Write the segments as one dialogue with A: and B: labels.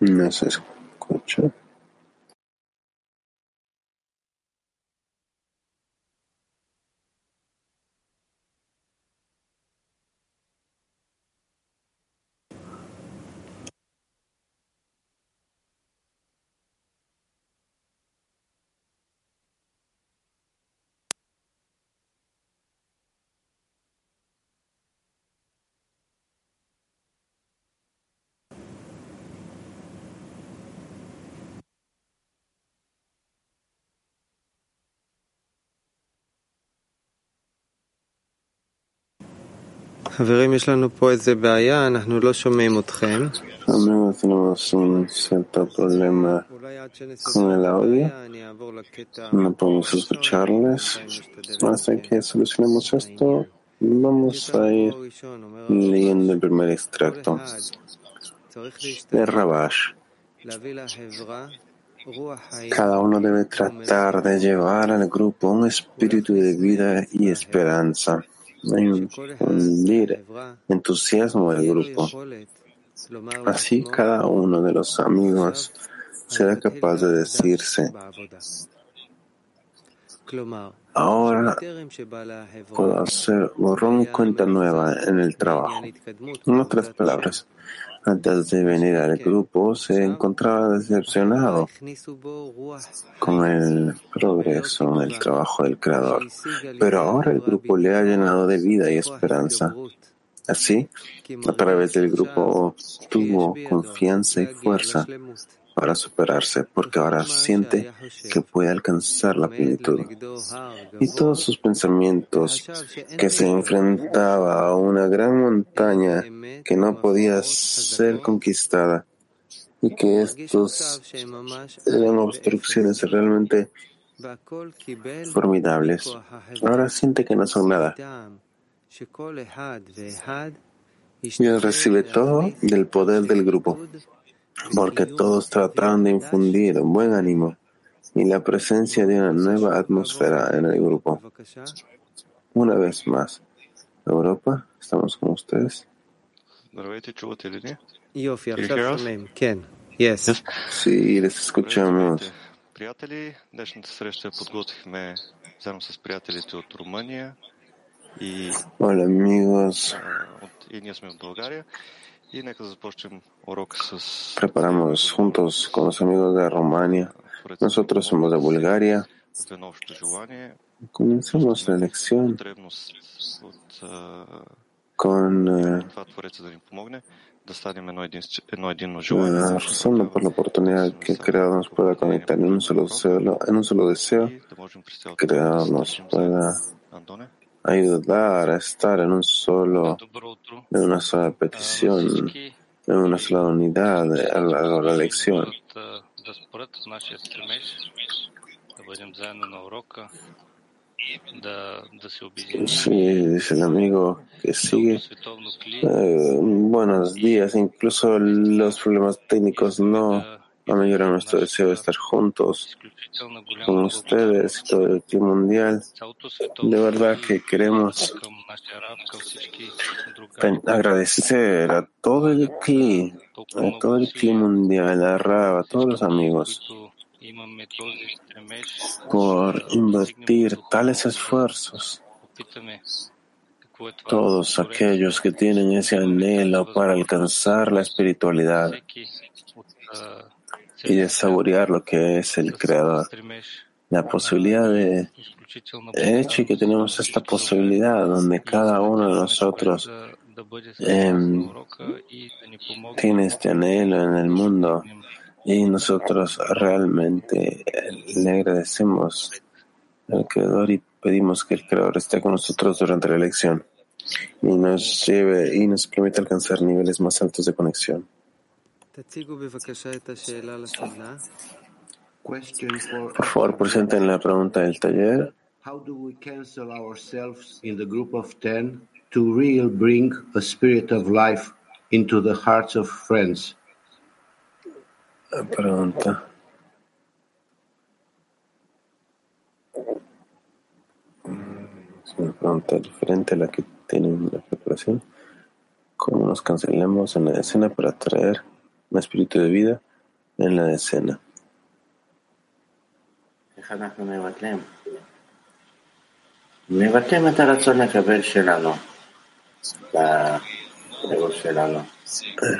A: No se escucha.
B: Amigos, tenemos un cierto problema con el audio. No podemos escucharles. Hasta que solucionemos esto, vamos a ir leyendo el primer extracto de Rabash. Cada uno debe tratar de llevar al grupo un espíritu de vida y esperanza. Hay
A: un,
B: entusiasmo
A: del
B: grupo. Así cada uno de los amigos será capaz de decirse, ahora puedo hacer borrón cuenta nueva en el trabajo. En otras palabras, antes de venir al grupo se encontraba decepcionado con el progreso en el trabajo del Creador, pero ahora el grupo le ha llenado de vida y esperanza. Así, a través del grupo obtuvo confianza y fuerza para superarse, porque ahora siente que puede alcanzar la plenitud. Y todos sus pensamientos que se enfrentaba a una gran montaña que no podía ser conquistada y que estos eran obstrucciones realmente formidables. Ahora siente que no son nada y él recibe todo del poder del grupo, porque todos trataron de infundir buen ánimo y la presencia de una nueva atmósfera en el grupo. Una vez más, Europa, estamos con ustedes. Sí, les escuchamos. Hola, amigos. Preparamos juntos con los amigos de Rumania. Nosotros somos de Bulgaria. Comenzamos la lección con eh, rezando por la oportunidad que crear nos pueda conectar en un solo, solo, en un solo deseo,
C: que crear
B: nos pueda ayudar a estar en un solo, en una sola petición, en una sola unidad a lo largo la lección. Sí, dice el amigo que sigue. Eh, buenos días, incluso los problemas técnicos no
D: la
B: mayor era nuestro deseo de estar juntos con ustedes y todo el team mundial. De verdad que queremos agradecer a todo el CLI, a todo el CLI mundial, a Rab, a todos los amigos por invertir tales esfuerzos. Todos aquellos que tienen ese anhelo para alcanzar la espiritualidad y de saborear lo que es el Creador. La posibilidad de el hecho que tenemos esta posibilidad donde cada uno de nosotros em, tiene este anhelo en el mundo y nosotros realmente le agradecemos al Creador y pedimos que el Creador esté con nosotros durante la elección y nos lleve y nos permita alcanzar niveles más altos de conexión. Por favor, presenten la pregunta del taller.
E: How do we cancel ourselves in the group of 10 to really bring a spirit of life into the hearts of friends?
B: La pregunta. Es una pregunta diferente a la que tienen la preparación. ¿Cómo nos cancelamos en la decena para traer más espíritu de vida en la escena.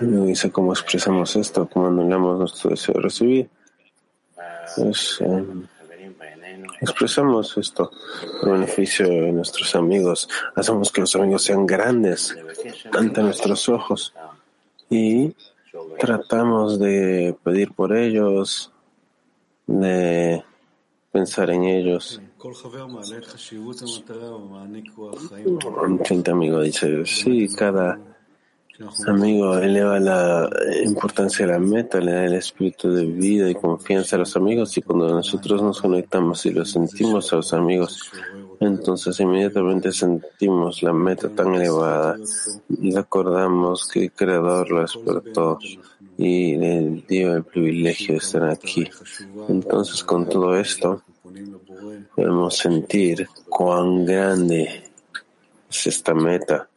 B: Dice cómo expresamos esto, cómo anulamos nuestro deseo de recibir. Pues, eh, expresamos esto en beneficio de nuestros amigos. Hacemos que los amigos sean grandes ante nuestros ojos y tratamos de pedir por ellos, de pensar en ellos. Un Gente amigo dice, sí, cada amigo eleva la importancia de la meta, le da el espíritu de vida y confianza a los amigos y cuando nosotros nos conectamos y lo sentimos a los amigos entonces inmediatamente sentimos la meta tan elevada y recordamos que el Creador lo despertó y le dio el privilegio de estar aquí. Entonces con todo esto podemos sentir cuán grande es esta meta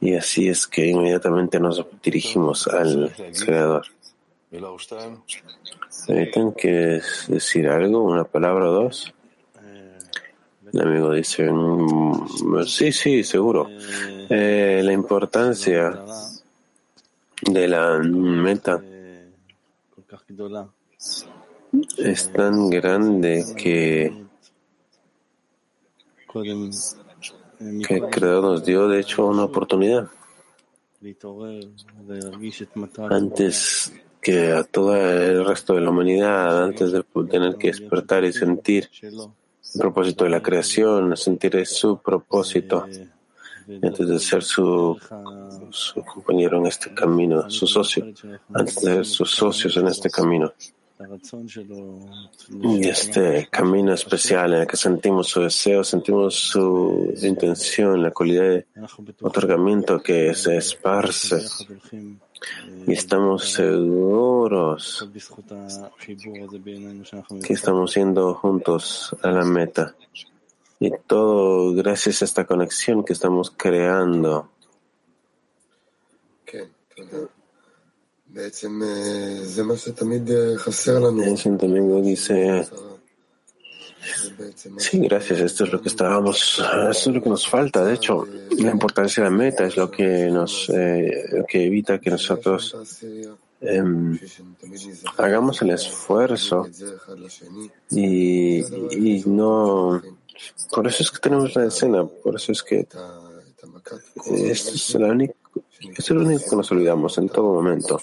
B: y así es que inmediatamente nos dirigimos al Creador. ¿Permiten que decir algo, una palabra o dos? El amigo dice, mm, sí, sí, seguro. Eh, la importancia de la meta es tan grande que, que el Creador nos dio, de hecho, una oportunidad. Antes que a todo el resto de la humanidad, antes de tener que despertar y sentir el propósito de la creación, sentir su propósito, antes de ser su, su compañero en este camino, su socio, antes de ser sus socios en este camino. Y este camino especial en el que sentimos su deseo, sentimos su intención, la cualidad de otorgamiento que se esparce. Y estamos seguros que estamos yendo juntos a la meta. Y todo gracias a esta conexión que estamos creando. El Santo Domingo dice, sí, gracias, esto es lo que estábamos, esto es lo que nos falta. De hecho, la importancia de la meta es lo que nos, eh, que evita que nosotros em, hagamos el esfuerzo y, y no, por eso es que tenemos la escena, por eso es que esto es, la única, es lo único que nos olvidamos en todo momento,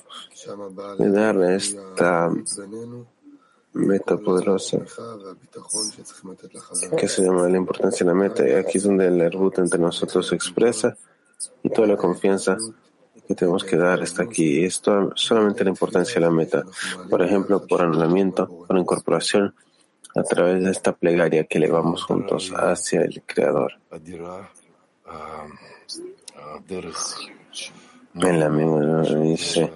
B: de darle esta meta poderosa que se llama la importancia de la meta. Y aquí es donde el erbut entre nosotros se expresa y toda la confianza que tenemos que dar está aquí. Esto solamente la importancia de la meta. Por ejemplo, por anulamiento, por incorporación, a través de esta plegaria que elevamos juntos hacia el Creador. El amigo dice,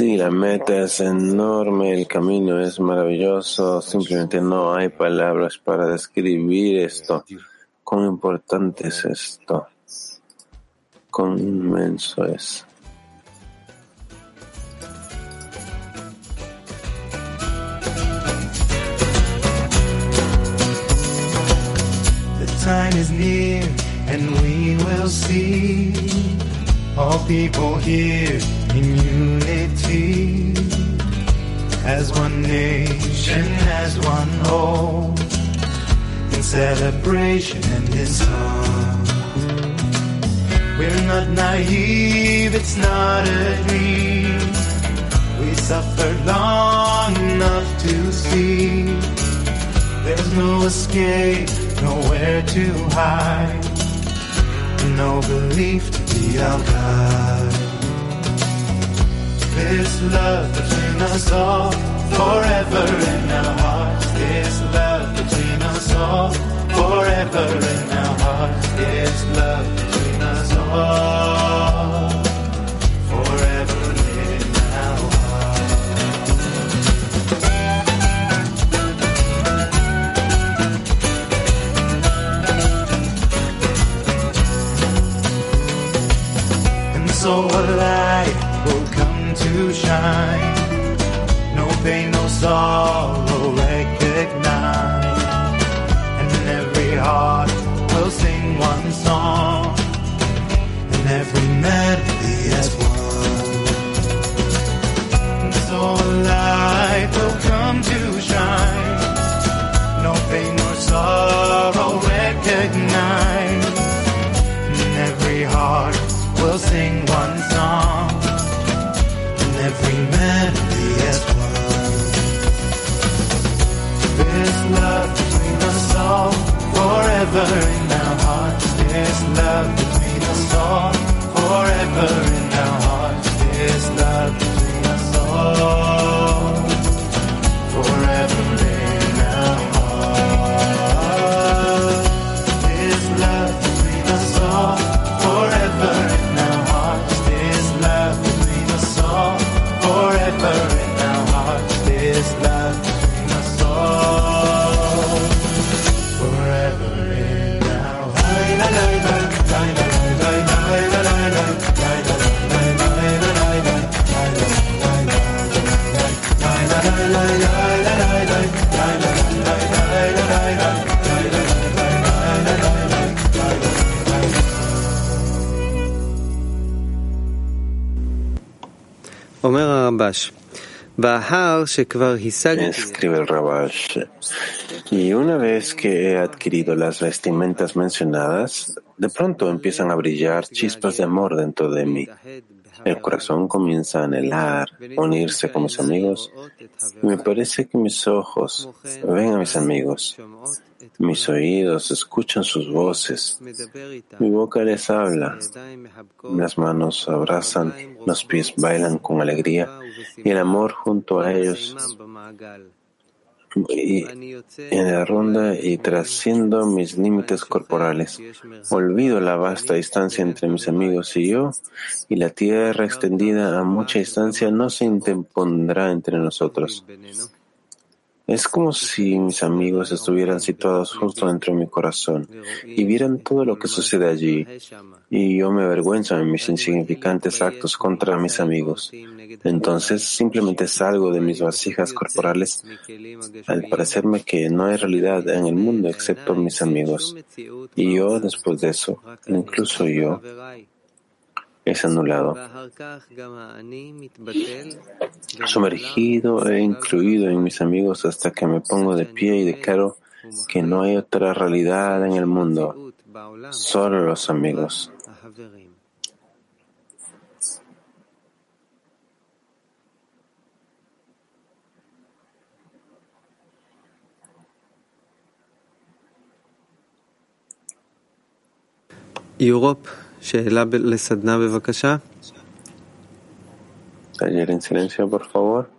B: Sí, la meta es enorme, el camino es maravilloso, simplemente no hay palabras para describir esto. Cuán importante es esto, cuán inmenso es.
F: Time is near and we will see all people here as one whole in celebration and in song. We're not naive, it's not a dream. We suffered long enough to see there's no escape, nowhere to hide, no belief to be our guide. This love between us all, forever in our hearts. This love between us all, forever in our hearts. This love
B: Escribe el Rabash. Y una vez que he adquirido las vestimentas mencionadas, de pronto empiezan a brillar chispas de amor dentro de mí. El corazón comienza a anhelar, unirse con mis amigos, y me parece que mis ojos ven a mis amigos, mis oídos escuchan sus voces, mi boca les habla, las manos abrazan, los pies bailan con alegría, y el amor junto a ellos y en la ronda y trasciendo mis límites corporales. Olvido la vasta distancia entre mis amigos y yo, y la tierra extendida a mucha distancia no se interpondrá entre nosotros. Es como si mis amigos estuvieran situados justo dentro de mi corazón y vieran todo lo que sucede allí, y yo me avergüenzo de mis insignificantes actos contra mis amigos. Entonces simplemente salgo de mis vasijas corporales al parecerme que no hay realidad en el mundo excepto mis amigos. Y yo, después de eso, incluso yo, es anulado, sumergido e incluido en mis amigos hasta que me pongo de pie y declaro que no hay otra realidad en el mundo, solo los amigos.
A: Europe. שאלה לסדנה בבקשה.
B: Taller en silencio, por favor.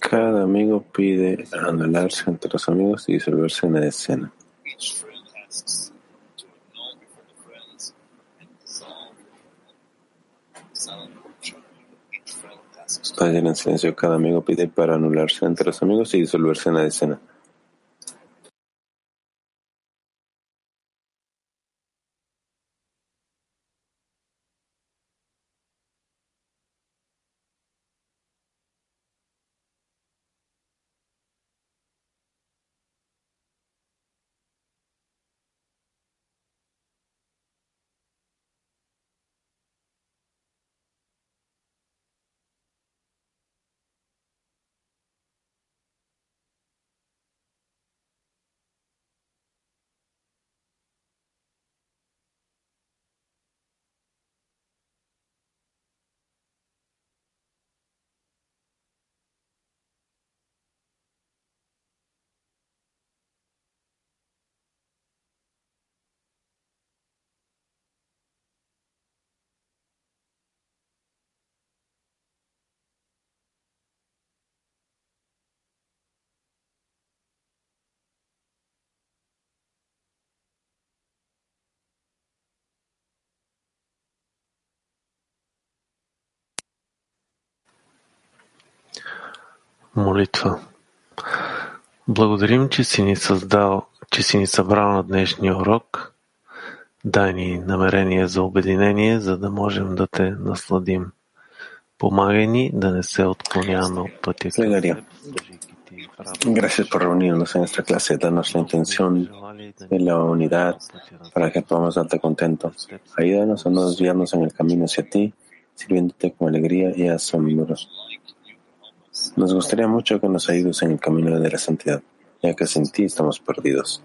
B: Cada amigo pide anularse entre los amigos y disolverse en la escena. Vayan en silencio. Cada amigo pide para anularse entre los amigos y disolverse en la escena.
G: Молитва Благодарим, че си ни създал, че си ни събрал на днешния урок. Дай ни намерение за обединение, за да можем да те насладим. Помагай ни да не се отклоняваме от пътя към
B: Plegaria.
G: теб, служейки ти в работа.
B: Gracias por reunirnos en esta clase. Danos la intención de la unidad para que podamos darte contento. Ayúdanos a no desviarnos en el camino hacia ti, sirviéndote con alegría y asombro. Nos gustaría mucho que nos ayudes en el camino de la santidad, ya que sin ti estamos perdidos.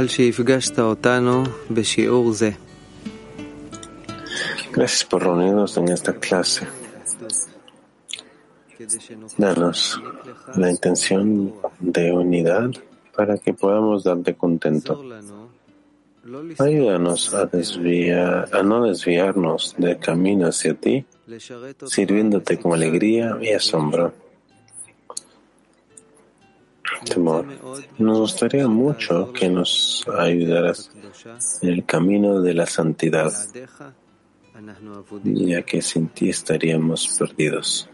A: על שהפגשת אותנו בשיעור זה.
B: Gracias por reunirnos en esta clase. Danos la intención de unidad para que podamos darte contento. Ayúdanos a, desviar, a no desviarnos del camino hacia ti, sirviéndote con alegría y asombro. Temor. Nos gustaría mucho que nos ayudaras en el camino de la santidad, ya que sin ti estaríamos perdidos.